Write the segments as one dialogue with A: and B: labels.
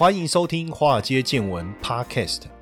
A: 欢迎收听《华尔街见闻》Podcast。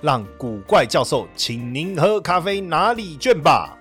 A: 让古怪教授请您喝咖啡拿礼券吧。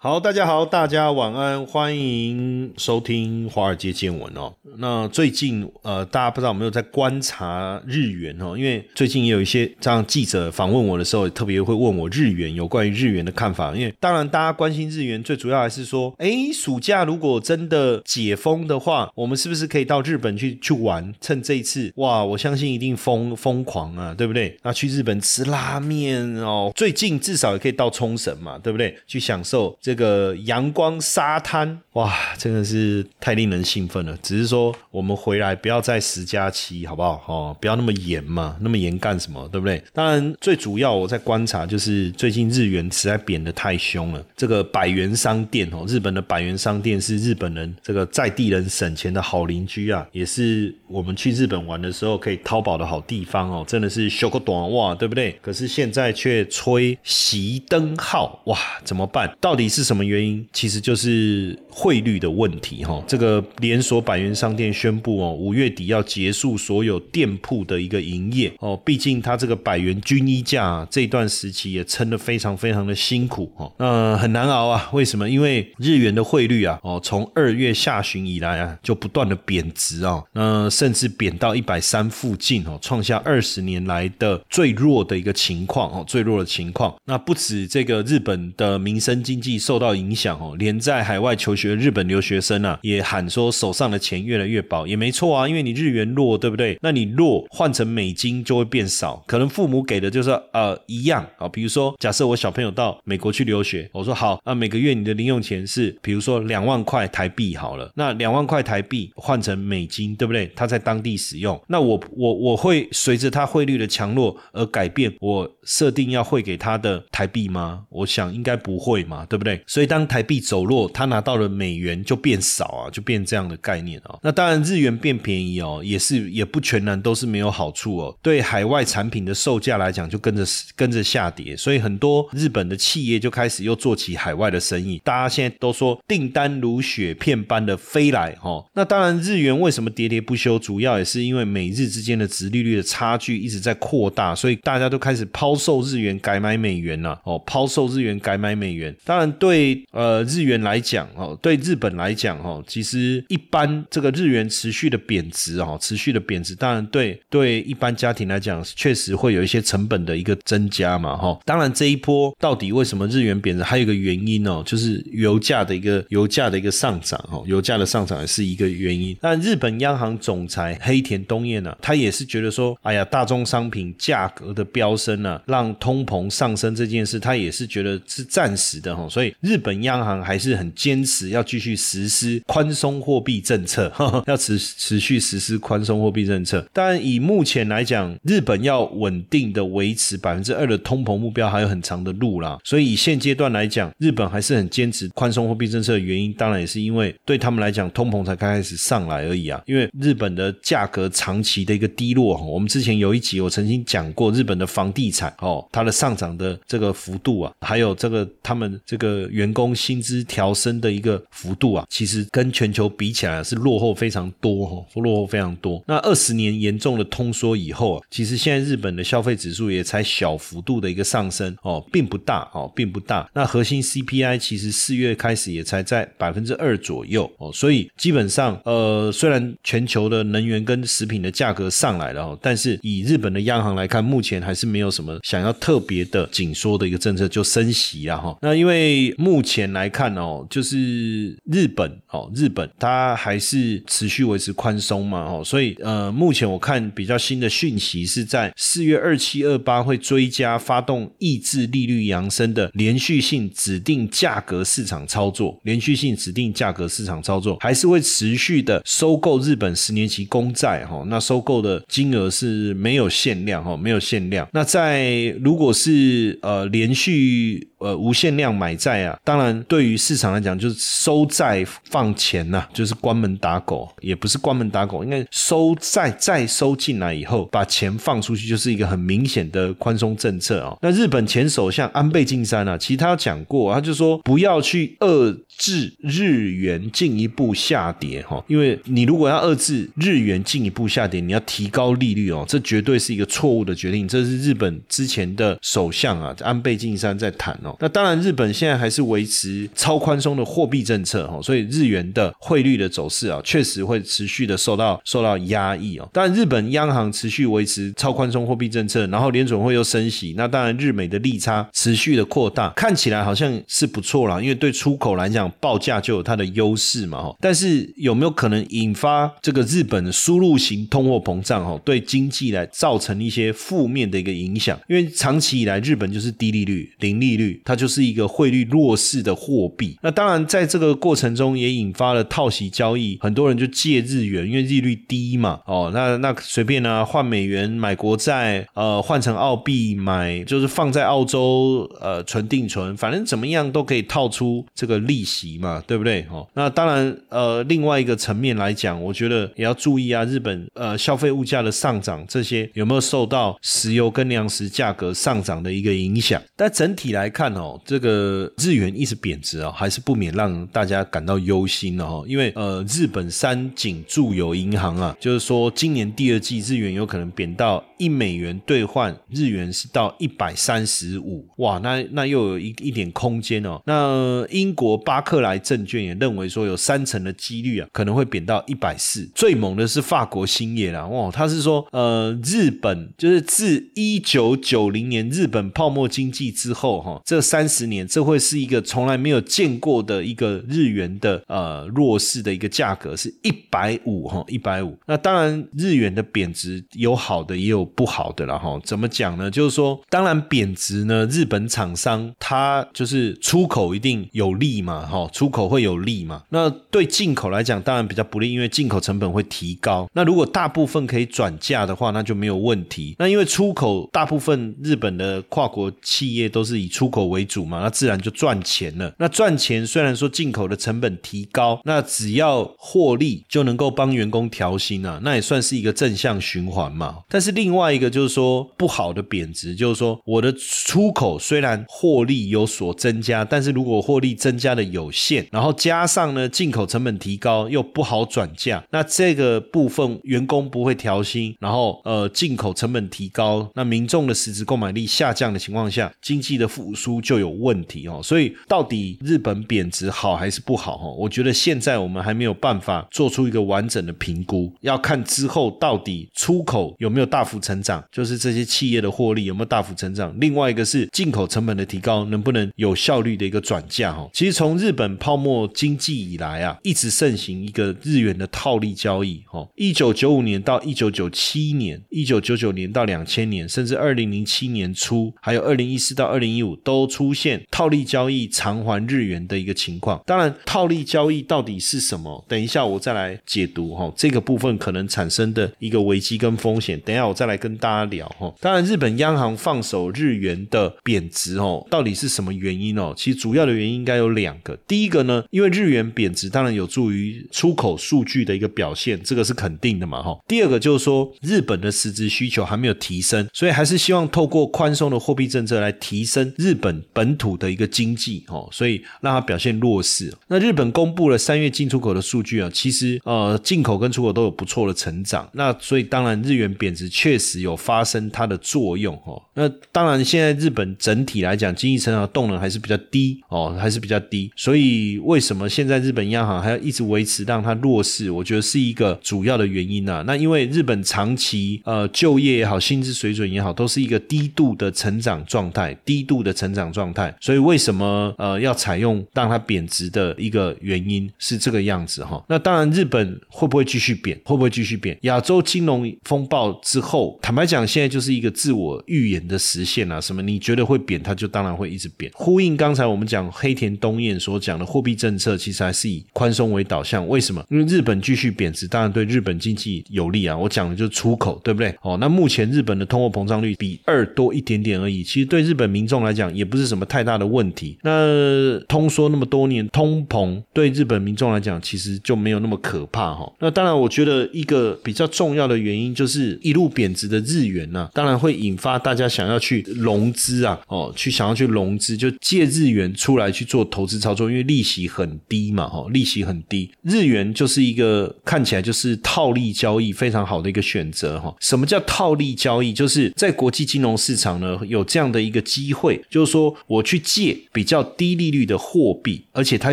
A: 好，大家好，大家晚安，欢迎收听华尔街见闻哦。那最近呃，大家不知道有没有在观察日元哦？因为最近也有一些这样记者访问我的时候，特别会问我日元有关于日元的看法。因为当然大家关心日元，最主要还是说，哎，暑假如果真的解封的话，我们是不是可以到日本去去玩？趁这一次，哇，我相信一定疯疯狂啊，对不对？那去日本吃拉面哦，最近至少也可以到冲绳嘛，对不对？去享受。这个阳光沙滩，哇，真的是太令人兴奋了。只是说，我们回来不要再十加七，好不好？哦，不要那么严嘛，那么严干什么？对不对？当然，最主要我在观察，就是最近日元实在贬得太凶了。这个百元商店哦，日本的百元商店是日本人这个在地人省钱的好邻居啊，也是我们去日本玩的时候可以淘宝的好地方哦。真的是修个短袜，对不对？可是现在却吹熄灯号，哇，怎么办？到底是？是什么原因？其实就是汇率的问题哈。这个连锁百元商店宣布哦，五月底要结束所有店铺的一个营业哦。毕竟它这个百元均一价这段时期也撑得非常非常的辛苦哦，那很难熬啊。为什么？因为日元的汇率啊哦，从二月下旬以来啊，就不断的贬值啊，那甚至贬到一百三附近哦，创下二十年来的最弱的一个情况哦，最弱的情况。那不止这个日本的民生经济。受到影响哦，连在海外求学的日本留学生啊，也喊说手上的钱越来越薄，也没错啊，因为你日元弱，对不对？那你弱换成美金就会变少，可能父母给的就是呃一样啊。比如说，假设我小朋友到美国去留学，我说好啊，每个月你的零用钱是比如说两万块台币好了，那两万块台币换成美金，对不对？他在当地使用，那我我我会随着他汇率的强弱而改变我设定要汇给他的台币吗？我想应该不会嘛，对不对？所以当台币走弱，他拿到的美元就变少啊，就变这样的概念啊。那当然日元变便宜哦，也是也不全然都是没有好处哦。对海外产品的售价来讲，就跟着跟着下跌，所以很多日本的企业就开始又做起海外的生意。大家现在都说订单如雪片般的飞来哦。那当然日元为什么喋喋不休，主要也是因为美日之间的殖利率的差距一直在扩大，所以大家都开始抛售日元改买美元了哦，抛售日元改买美元。当然对。对呃日元来讲哦，对日本来讲哦，其实一般这个日元持续的贬值哦，持续的贬值，当然对对一般家庭来讲，确实会有一些成本的一个增加嘛哈。当然这一波到底为什么日元贬值，还有一个原因哦，就是油价的一个油价的一个上涨哦，油价的上涨也是一个原因。那日本央行总裁黑田东彦呢，他也是觉得说，哎呀，大宗商品价格的飙升呢，让通膨上升这件事，他也是觉得是暂时的哈，所以。日本央行还是很坚持要继续实施宽松货币政策，要持持续实施宽松货币政策。但以目前来讲，日本要稳定的维持百分之二的通膨目标还有很长的路啦。所以以现阶段来讲，日本还是很坚持宽松货币政策的原因，当然也是因为对他们来讲，通膨才刚开始上来而已啊。因为日本的价格长期的一个低落，我们之前有一集我曾经讲过，日本的房地产哦，它的上涨的这个幅度啊，还有这个他们这个。员工薪资调升的一个幅度啊，其实跟全球比起来是落后非常多哈，落后非常多。那二十年严重的通缩以后啊，其实现在日本的消费指数也才小幅度的一个上升哦，并不大哦，并不大。那核心 CPI 其实四月开始也才在百分之二左右哦，所以基本上呃，虽然全球的能源跟食品的价格上来了哦，但是以日本的央行来看，目前还是没有什么想要特别的紧缩的一个政策，就升息啊哈。那因为目前来看哦，就是日本哦，日本它还是持续维持宽松嘛哦，所以呃，目前我看比较新的讯息是在四月二七二八会追加发动抑制利率扬升的连续性指定价格市场操作，连续性指定价格市场操作还是会持续的收购日本十年期公债哈，那收购的金额是没有限量哈，没有限量。那在如果是呃连续。呃，无限量买债啊，当然对于市场来讲，就是收债放钱呐，就是关门打狗，也不是关门打狗，应该收债再收进来以后，把钱放出去，就是一个很明显的宽松政策啊。那日本前首相安倍晋三啊，其实他讲过，他就说不要去遏制日元进一步下跌哈，因为你如果要遏制日元进一步下跌，你要提高利率哦，这绝对是一个错误的决定。这是日本之前的首相啊，安倍晋三在谈。那当然，日本现在还是维持超宽松的货币政策哈，所以日元的汇率的走势啊，确实会持续的受到受到压抑哦。当然，日本央行持续维持超宽松货币政策，然后联准会又升息，那当然日美的利差持续的扩大，看起来好像是不错啦，因为对出口来讲，报价就有它的优势嘛哈。但是有没有可能引发这个日本的输入型通货膨胀哈，对经济来造成一些负面的一个影响？因为长期以来日本就是低利率、零利率。它就是一个汇率弱势的货币，那当然在这个过程中也引发了套息交易，很多人就借日元，因为利率低嘛，哦，那那随便呢换美元买国债，呃，换成澳币买，就是放在澳洲呃存定存，反正怎么样都可以套出这个利息嘛，对不对？哦，那当然呃另外一个层面来讲，我觉得也要注意啊，日本呃消费物价的上涨，这些有没有受到石油跟粮食价格上涨的一个影响？但整体来看。哦，这个日元一直贬值啊，还是不免让大家感到忧心的哈。因为呃，日本三井住友银行啊，就是说今年第二季日元有可能贬到一美元兑换日元是到一百三十五，哇，那那又有一一点空间哦。那英国巴克莱证券也认为说有三成的几率啊，可能会贬到一百四。最猛的是法国兴业啦，哇，他是说呃，日本就是自一九九零年日本泡沫经济之后哈，这三十年，这会是一个从来没有见过的一个日元的呃弱势的一个价格，是一百五哈，一百五。那当然，日元的贬值有好的也有不好的了哈。怎么讲呢？就是说，当然贬值呢，日本厂商它就是出口一定有利嘛，哈，出口会有利嘛。那对进口来讲，当然比较不利，因为进口成本会提高。那如果大部分可以转嫁的话，那就没有问题。那因为出口大部分日本的跨国企业都是以出口为主嘛，那自然就赚钱了。那赚钱虽然说进口的成本提高，那只要获利就能够帮员工调薪啊，那也算是一个正向循环嘛。但是另外一个就是说不好的贬值，就是说我的出口虽然获利有所增加，但是如果获利增加的有限，然后加上呢进口成本提高又不好转嫁，那这个部分员工不会调薪，然后呃进口成本提高，那民众的实质购买力下降的情况下，经济的复苏。就有问题哦，所以到底日本贬值好还是不好哈？我觉得现在我们还没有办法做出一个完整的评估，要看之后到底出口有没有大幅成长，就是这些企业的获利有没有大幅成长。另外一个是进口成本的提高能不能有效率的一个转嫁哈。其实从日本泡沫经济以来啊，一直盛行一个日元的套利交易哈。一九九五年到一九九七年，一九九九年到两千年，甚至二零零七年初，还有二零一四到二零一五都。出现套利交易偿还日元的一个情况，当然套利交易到底是什么？等一下我再来解读哈，这个部分可能产生的一个危机跟风险，等一下我再来跟大家聊哈。当然，日本央行放手日元的贬值哦，到底是什么原因哦？其实主要的原因应该有两个，第一个呢，因为日元贬值，当然有助于出口数据的一个表现，这个是肯定的嘛哈。第二个就是说，日本的实质需求还没有提升，所以还是希望透过宽松的货币政策来提升日本。本本土的一个经济哦，所以让它表现弱势。那日本公布了三月进出口的数据啊，其实呃进口跟出口都有不错的成长。那所以当然日元贬值确实有发生它的作用哦。那当然现在日本整体来讲经济成长动能还是比较低哦，还是比较低。所以为什么现在日本央行还要一直维持让它弱势？我觉得是一个主要的原因啊。那因为日本长期呃就业也好，薪资水准也好，都是一个低度的成长状态，低度的成长。状态，所以为什么？么呃要采用让它贬值的一个原因是这个样子哈。那当然，日本会不会继续贬？会不会继续贬？亚洲金融风暴之后，坦白讲，现在就是一个自我预言的实现啊。什么？你觉得会贬，它就当然会一直贬。呼应刚才我们讲黑田东彦所讲的货币政策，其实还是以宽松为导向。为什么？因为日本继续贬值，当然对日本经济有利啊。我讲的就是出口，对不对？哦，那目前日本的通货膨胀率比二多一点点而已，其实对日本民众来讲也不是什么太大的问题。那通缩那么多年，通膨对日本民众来讲其实就没有那么可怕哈。那当然，我觉得一个比较重要的原因就是一路贬值的日元呢，当然会引发大家想要去融资啊，哦，去想要去融资，就借日元出来去做投资操作，因为利息很低嘛，哈，利息很低，日元就是一个看起来就是套利交易非常好的一个选择哈。什么叫套利交易？就是在国际金融市场呢，有这样的一个机会，就是说说我去借比较低利率的货币，而且它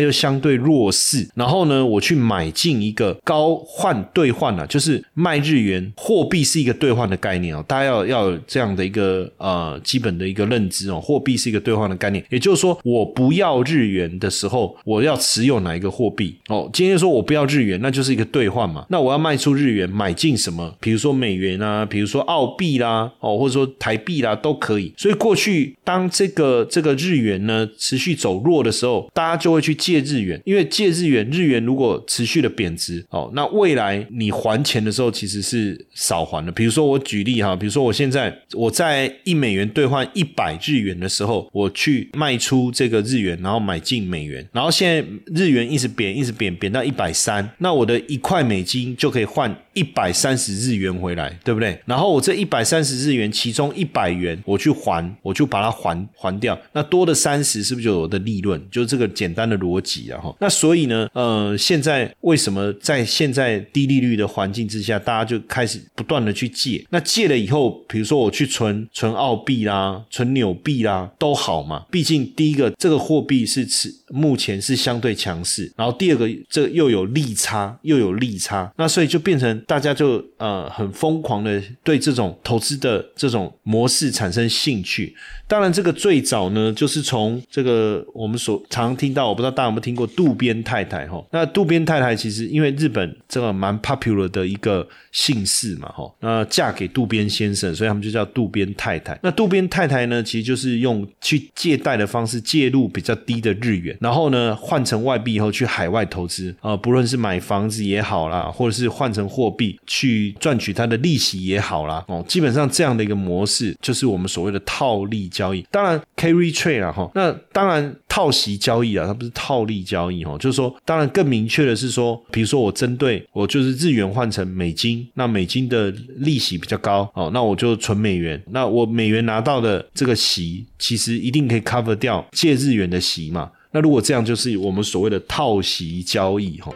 A: 又相对弱势，然后呢，我去买进一个高换兑换啊，就是卖日元，货币是一个兑换的概念哦，大家要要有这样的一个呃基本的一个认知哦，货币是一个兑换的概念，也就是说，我不要日元的时候，我要持有哪一个货币哦？今天说我不要日元，那就是一个兑换嘛，那我要卖出日元，买进什么？比如说美元啊，比如说澳币啦，哦，或者说台币啦，都可以。所以过去当这个这个日元呢持续走弱的时候，大家就会去借日元，因为借日元，日元如果持续的贬值哦，那未来你还钱的时候其实是少还的。比如说我举例哈，比如说我现在我在一美元兑换一百日元的时候，我去卖出这个日元，然后买进美元，然后现在日元一直贬，一直贬，贬到一百三，那我的一块美金就可以换一百三十日元回来，对不对？然后我这一百三十日元，其中一百元我去还，我就把它还还掉，那多的三十是不是就我的利润？就是这个简单的逻辑啊哈。那所以呢，呃，现在为什么在现在低利率的环境之下，大家就开始不断的去借？那借了以后，比如说我去存存澳币啦，存纽币啦，都好嘛。毕竟第一个这个货币是持目前是相对强势，然后第二个这又有利差，又有利差，那所以就变成大家就呃很疯狂的对这种投资的这种模式产生兴趣。当然，这个最早呢，就是从这个我们所常听到，我不知道大家有没有听过渡边太太哈。那渡边太太其实因为日本这个蛮 popular 的一个姓氏嘛哈，那嫁给渡边先生，所以他们就叫渡边太太。那渡边太太呢，其实就是用去借贷的方式介入比较低的日元，然后呢换成外币以后去海外投资啊，不论是买房子也好啦，或者是换成货币去赚取它的利息也好啦，哦，基本上这样的一个模式就是我们所谓的套利。交易当然 carry trade 了哈，那当然套息交易啊，它不是套利交易哈，就是说，当然更明确的是说，比如说我针对我就是日元换成美金，那美金的利息比较高哦，那我就存美元，那我美元拿到的这个息，其实一定可以 cover 掉借日元的息嘛，那如果这样，就是我们所谓的套息交易哈。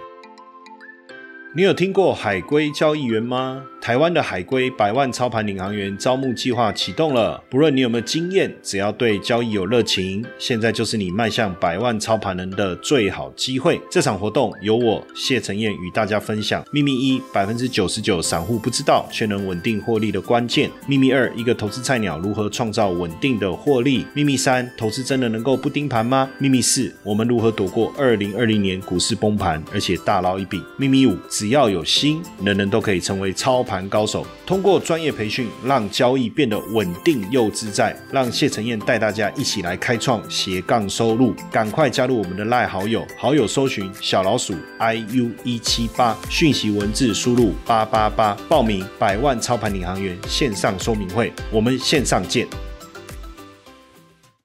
A: 你有听过海归交易员吗？台湾的海归百万操盘领航员招募计划启动了。不论你有没有经验，只要对交易有热情，现在就是你迈向百万操盘人的最好机会。这场活动由我谢承彦与大家分享秘密一：百分之九十九散户不知道却能稳定获利的关键；秘密二：一个投资菜鸟如何创造稳定的获利；秘密三：投资真的能够不盯盘吗？秘密四：我们如何躲过二零二零年股市崩盘，而且大捞一笔？秘密五。只要有心，人人都可以成为操盘高手。通过专业培训，让交易变得稳定又自在。让谢承彦带大家一起来开创斜杠收入。赶快加入我们的赖好友，好友搜寻小老鼠 i u 一七八，讯息文字输入八八八，报名百万操盘领航员线上说明会。我们线上见。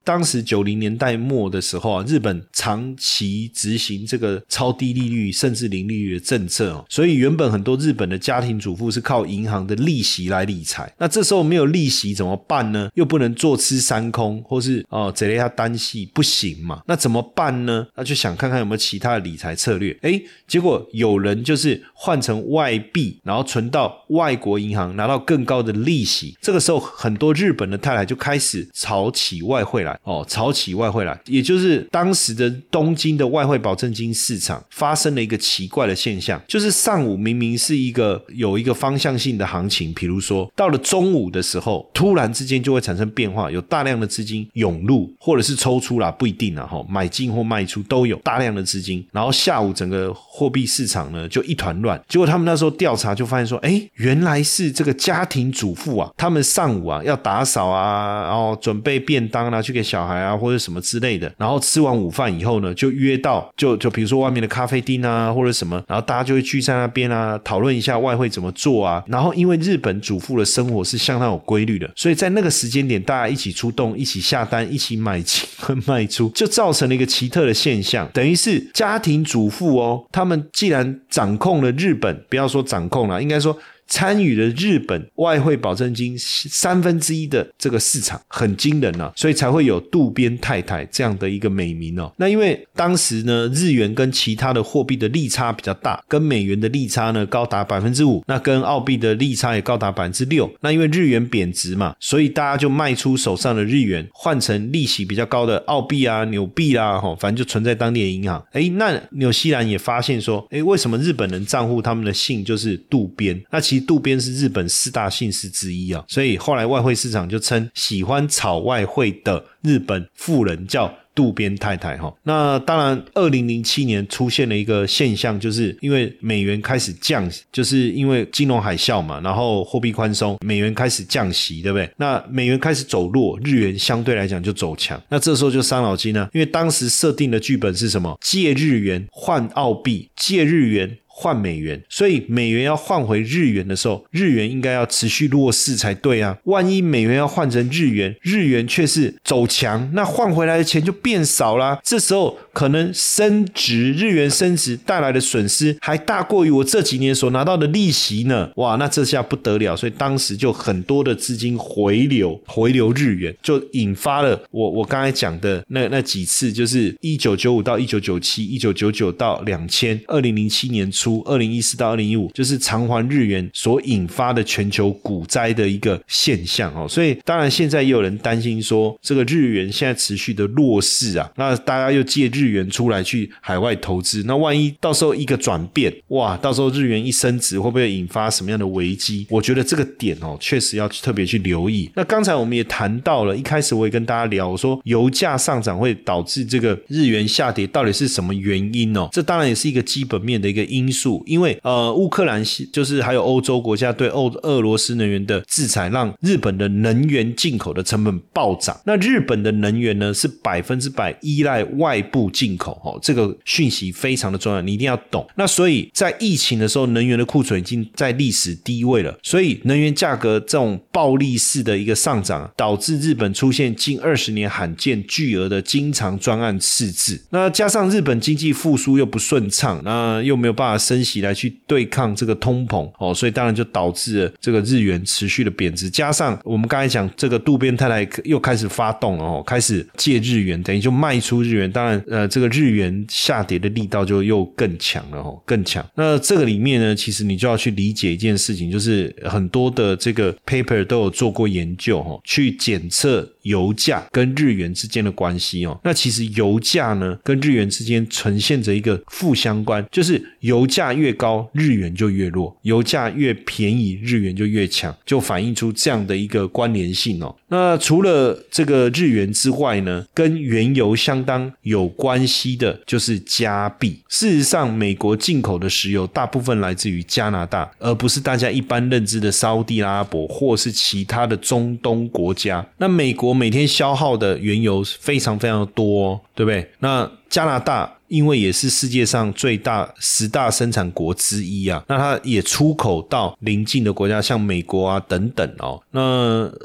A: 当时九零年代末的时候啊，日本长期执行这个超低利率甚至零利率的政策哦，所以原本很多日本的家庭主妇是靠银行的利息来理财。那这时候没有利息怎么办呢？又不能坐吃山空，或是哦贼了一下单息不行嘛？那怎么办呢？那就想看看有没有其他的理财策略。哎，结果有人就是换成外币，然后存到外国银行，拿到更高的利息。这个时候，很多日本的太太就开始炒起外汇来。哦，炒起外汇来，也就是当时的东京的外汇保证金市场发生了一个奇怪的现象，就是上午明明是一个有一个方向性的行情，比如说到了中午的时候，突然之间就会产生变化，有大量的资金涌入或者是抽出啦，不一定啊，哈，买进或卖出都有大量的资金，然后下午整个货币市场呢就一团乱，结果他们那时候调查就发现说，哎，原来是这个家庭主妇啊，他们上午啊要打扫啊，然后准备便当啊，去给小孩啊或者什么之类的，然后吃完午饭以后呢，就约到就就比如说外面的咖啡厅啊或者什么，然后大家就会聚在那边啊，讨论一下外汇怎么做啊，然后因为日本主妇的生活是相当有规律的，所以在那个时间点，大家一起出动，一起下单，一起买进和卖出，就造成了一个奇特的现象，等于是家庭主妇哦，他们既然掌控了日本，不要说掌控了，应该说。参与了日本外汇保证金三分之一的这个市场，很惊人啊，所以才会有渡边太太这样的一个美名哦。那因为当时呢，日元跟其他的货币的利差比较大，跟美元的利差呢高达百分之五，那跟澳币的利差也高达百分之六。那因为日元贬值嘛，所以大家就卖出手上的日元，换成利息比较高的澳币啊、纽币啦，哈，反正就存在当地的银行。哎，那纽西兰也发现说，哎，为什么日本人账户他们的姓就是渡边？那其渡边是日本四大姓氏之一啊，所以后来外汇市场就称喜欢炒外汇的日本富人叫渡边太太哈。那当然，二零零七年出现了一个现象，就是因为美元开始降，就是因为金融海啸嘛，然后货币宽松，美元开始降息，对不对？那美元开始走弱，日元相对来讲就走强。那这时候就伤脑筋呢，因为当时设定的剧本是什么？借日元换澳币，借日元。换美元，所以美元要换回日元的时候，日元应该要持续弱势才对啊。万一美元要换成日元，日元却是走强，那换回来的钱就变少啦。这时候可能升值，日元升值带来的损失还大过于我这几年所拿到的利息呢。哇，那这下不得了，所以当时就很多的资金回流，回流日元，就引发了我我刚才讲的那那几次，就是一九九五到一九九七，一九九九到两千，二零零七年初。出二零一四到二零一五，就是偿还日元所引发的全球股灾的一个现象哦，所以当然现在也有人担心说，这个日元现在持续的弱势啊，那大家又借日元出来去海外投资，那万一到时候一个转变，哇，到时候日元一升值，会不会引发什么样的危机？我觉得这个点哦，确实要特别去留意。那刚才我们也谈到了，一开始我也跟大家聊，我说油价上涨会导致这个日元下跌，到底是什么原因哦？这当然也是一个基本面的一个因。数，因为呃，乌克兰就是还有欧洲国家对欧俄罗斯能源的制裁，让日本的能源进口的成本暴涨。那日本的能源呢，是百分之百依赖外部进口哦，这个讯息非常的重要，你一定要懂。那所以在疫情的时候，能源的库存已经在历史低位了，所以能源价格这种暴力式的一个上涨，导致日本出现近二十年罕见巨额的经常专案赤字。那加上日本经济复苏又不顺畅，那又没有办法。升息来去对抗这个通膨哦，所以当然就导致了这个日元持续的贬值。加上我们刚才讲这个渡边太太又开始发动了哦，开始借日元，等于就卖出日元。当然，呃，这个日元下跌的力道就又更强了哦，更强。那这个里面呢，其实你就要去理解一件事情，就是很多的这个 paper 都有做过研究哦，去检测油价跟日元之间的关系哦。那其实油价呢跟日元之间呈现着一个负相关，就是油。价越高，日元就越弱；油价越便宜，日元就越强，就反映出这样的一个关联性哦。那除了这个日元之外呢，跟原油相当有关系的就是加币。事实上，美国进口的石油大部分来自于加拿大，而不是大家一般认知的沙地阿拉伯或是其他的中东国家。那美国每天消耗的原油是非常非常多，对不对？那加拿大。因为也是世界上最大十大生产国之一啊，那它也出口到邻近的国家，像美国啊等等哦。那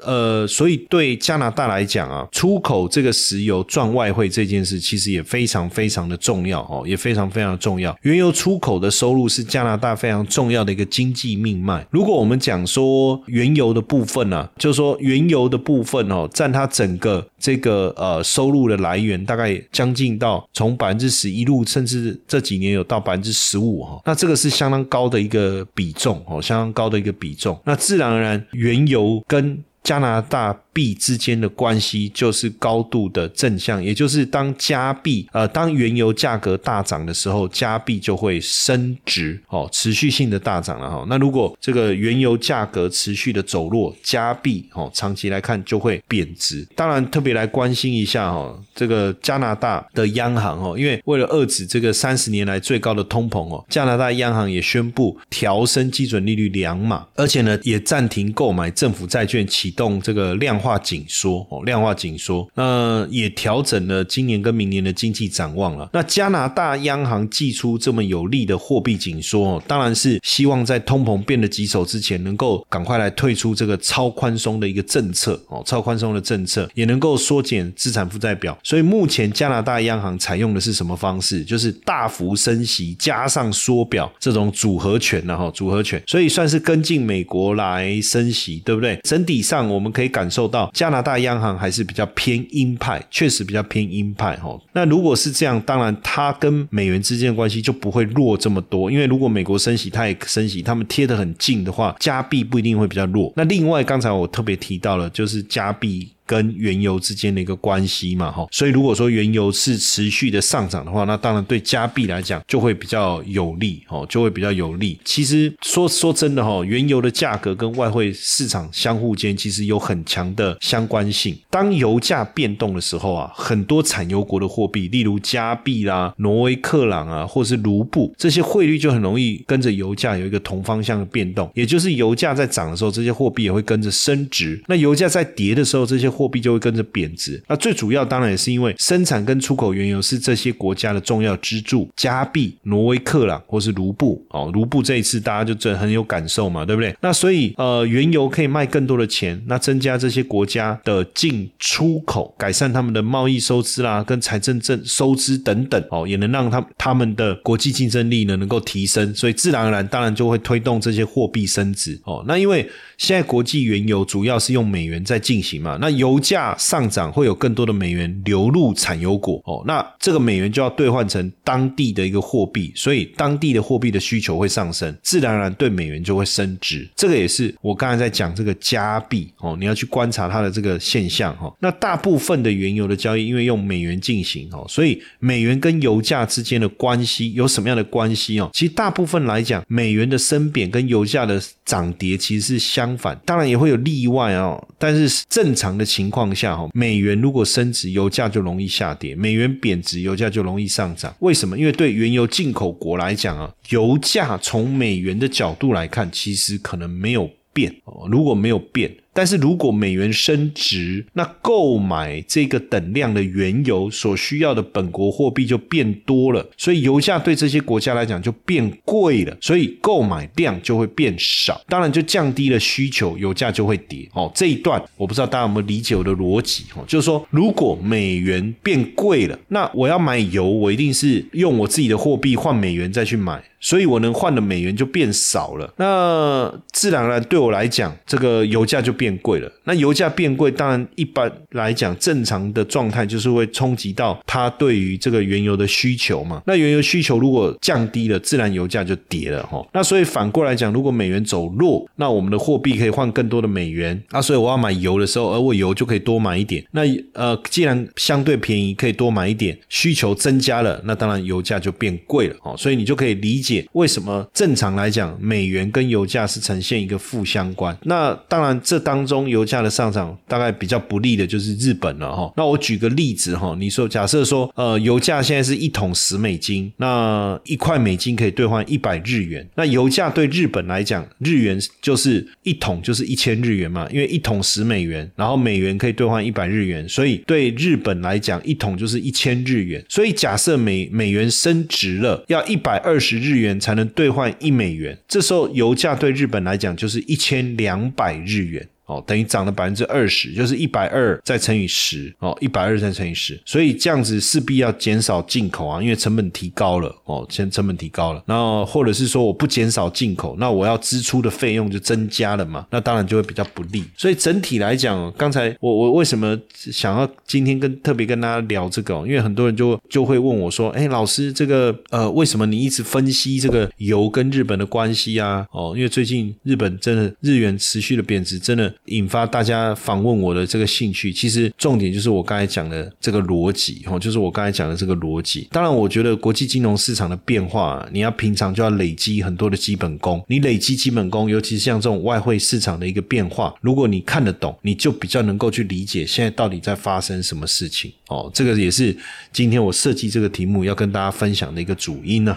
A: 呃，所以对加拿大来讲啊，出口这个石油赚外汇这件事，其实也非常非常的重要哦，也非常非常的重要。原油出口的收入是加拿大非常重要的一个经济命脉。如果我们讲说原油的部分呢，就是说原油的部分哦，占它整个这个呃收入的来源，大概将近到从百分之十。一路甚至这几年有到百分之十五哈，那这个是相当高的一个比重哦，相当高的一个比重。那自然而然，原油跟加拿大币之间的关系就是高度的正向，也就是当加币呃当原油价格大涨的时候，加币就会升值哦，持续性的大涨了哈。那如果这个原油价格持续的走弱，加币哦长期来看就会贬值。当然特别来关心一下哈，这个加拿大的央行哦，因为为了遏制这个三十年来最高的通膨哦，加拿大央行也宣布调升基准利率两码，而且呢也暂停购买政府债券，启动这个量化紧缩哦，量化紧缩。那也调整了今年跟明年的经济展望了。那加拿大央行寄出这么有力的货币紧缩，当然是希望在通膨变得棘手之前，能够赶快来退出这个超宽松的一个政策哦，超宽松的政策也能够缩减资产负债表。所以目前加拿大央行采用的是什么方式？就是大幅升息加上缩表这种组合拳了哈，组合拳。所以算是跟进美国来升息，对不对？整体上我们可以感受到加拿大央行还是比较偏鹰派，确实比较偏鹰派哈。那如果是这样，当然它跟美元之间的关系就不会弱这么多，因为如果美国升息，它也升息，他们贴得很近的话，加币不一定会比较弱。那另外，刚才我特别提到了，就是加币。跟原油之间的一个关系嘛，哈，所以如果说原油是持续的上涨的话，那当然对加币来讲就会比较有利，哦，就会比较有利。其实说说真的，哈，原油的价格跟外汇市场相互间其实有很强的相关性。当油价变动的时候啊，很多产油国的货币，例如加币啦、挪威克朗啊，或是卢布，这些汇率就很容易跟着油价有一个同方向的变动。也就是油价在涨的时候，这些货币也会跟着升值；那油价在跌的时候，这些货币就会跟着贬值。那最主要当然也是因为生产跟出口原油是这些国家的重要支柱。加币、挪威克朗或是卢布哦，卢布这一次大家就真很有感受嘛，对不对？那所以呃，原油可以卖更多的钱，那增加这些国家的进出口，改善他们的贸易收支啦，跟财政政收支等等哦，也能让他他们的国际竞争力呢能够提升。所以自然而然，当然就会推动这些货币升值哦。那因为现在国际原油主要是用美元在进行嘛，那油油价上涨会有更多的美元流入产油国哦，那这个美元就要兑换成当地的一个货币，所以当地的货币的需求会上升，自然而然对美元就会升值。这个也是我刚才在讲这个加币哦，你要去观察它的这个现象哈。那大部分的原油的交易因为用美元进行哦，所以美元跟油价之间的关系有什么样的关系哦？其实大部分来讲，美元的升贬跟油价的涨跌其实是。相反，当然也会有例外哦。但是正常的情况下，哈，美元如果升值，油价就容易下跌；美元贬值，油价就容易上涨。为什么？因为对原油进口国来讲啊，油价从美元的角度来看，其实可能没有变哦。如果没有变。但是如果美元升值，那购买这个等量的原油所需要的本国货币就变多了，所以油价对这些国家来讲就变贵了，所以购买量就会变少，当然就降低了需求，油价就会跌。哦，这一段我不知道大家有没有理解我的逻辑？哦，就是说如果美元变贵了，那我要买油，我一定是用我自己的货币换美元再去买，所以我能换的美元就变少了，那自然而然对我来讲，这个油价就。变贵了，那油价变贵，当然一般来讲，正常的状态就是会冲击到它对于这个原油的需求嘛。那原油需求如果降低了，自然油价就跌了哈。那所以反过来讲，如果美元走弱，那我们的货币可以换更多的美元啊，所以我要买油的时候，而我油就可以多买一点。那呃，既然相对便宜，可以多买一点，需求增加了，那当然油价就变贵了哦。所以你就可以理解为什么正常来讲，美元跟油价是呈现一个负相关。那当然这当。当中油价的上涨大概比较不利的就是日本了哈。那我举个例子哈，你说假设说呃油价现在是一桶十美金，那一块美金可以兑换一百日元。那油价对日本来讲，日元就是一桶就是一千日元嘛，因为一桶十美元，然后美元可以兑换一百日元，所以对日本来讲一桶就是一千日元。所以假设美美元升值了，要一百二十日元才能兑换一美元，这时候油价对日本来讲就是一千两百日元。哦，等于涨了百分之二十，就是一百二再乘以十，哦，一百二再乘以十，所以这样子势必要减少进口啊，因为成本提高了，哦，先成本提高了，然后或者是说我不减少进口，那我要支出的费用就增加了嘛，那当然就会比较不利。所以整体来讲，刚才我我为什么想要今天跟特别跟大家聊这个？因为很多人就就会问我说，哎，老师，这个呃，为什么你一直分析这个油跟日本的关系啊？哦，因为最近日本真的日元持续的贬值，真的。引发大家访问我的这个兴趣。其实重点就是我刚才讲的这个逻辑，哈，就是我刚才讲的这个逻辑。当然，我觉得国际金融市场的变化，你要平常就要累积很多的基本功。你累积基本功，尤其是像这种外汇市场的一个变化，如果你看得懂，你就比较能够去理解现在到底在发生什么事情。哦，这个也是今天我设计这个题目要跟大家分享的一个主因呢。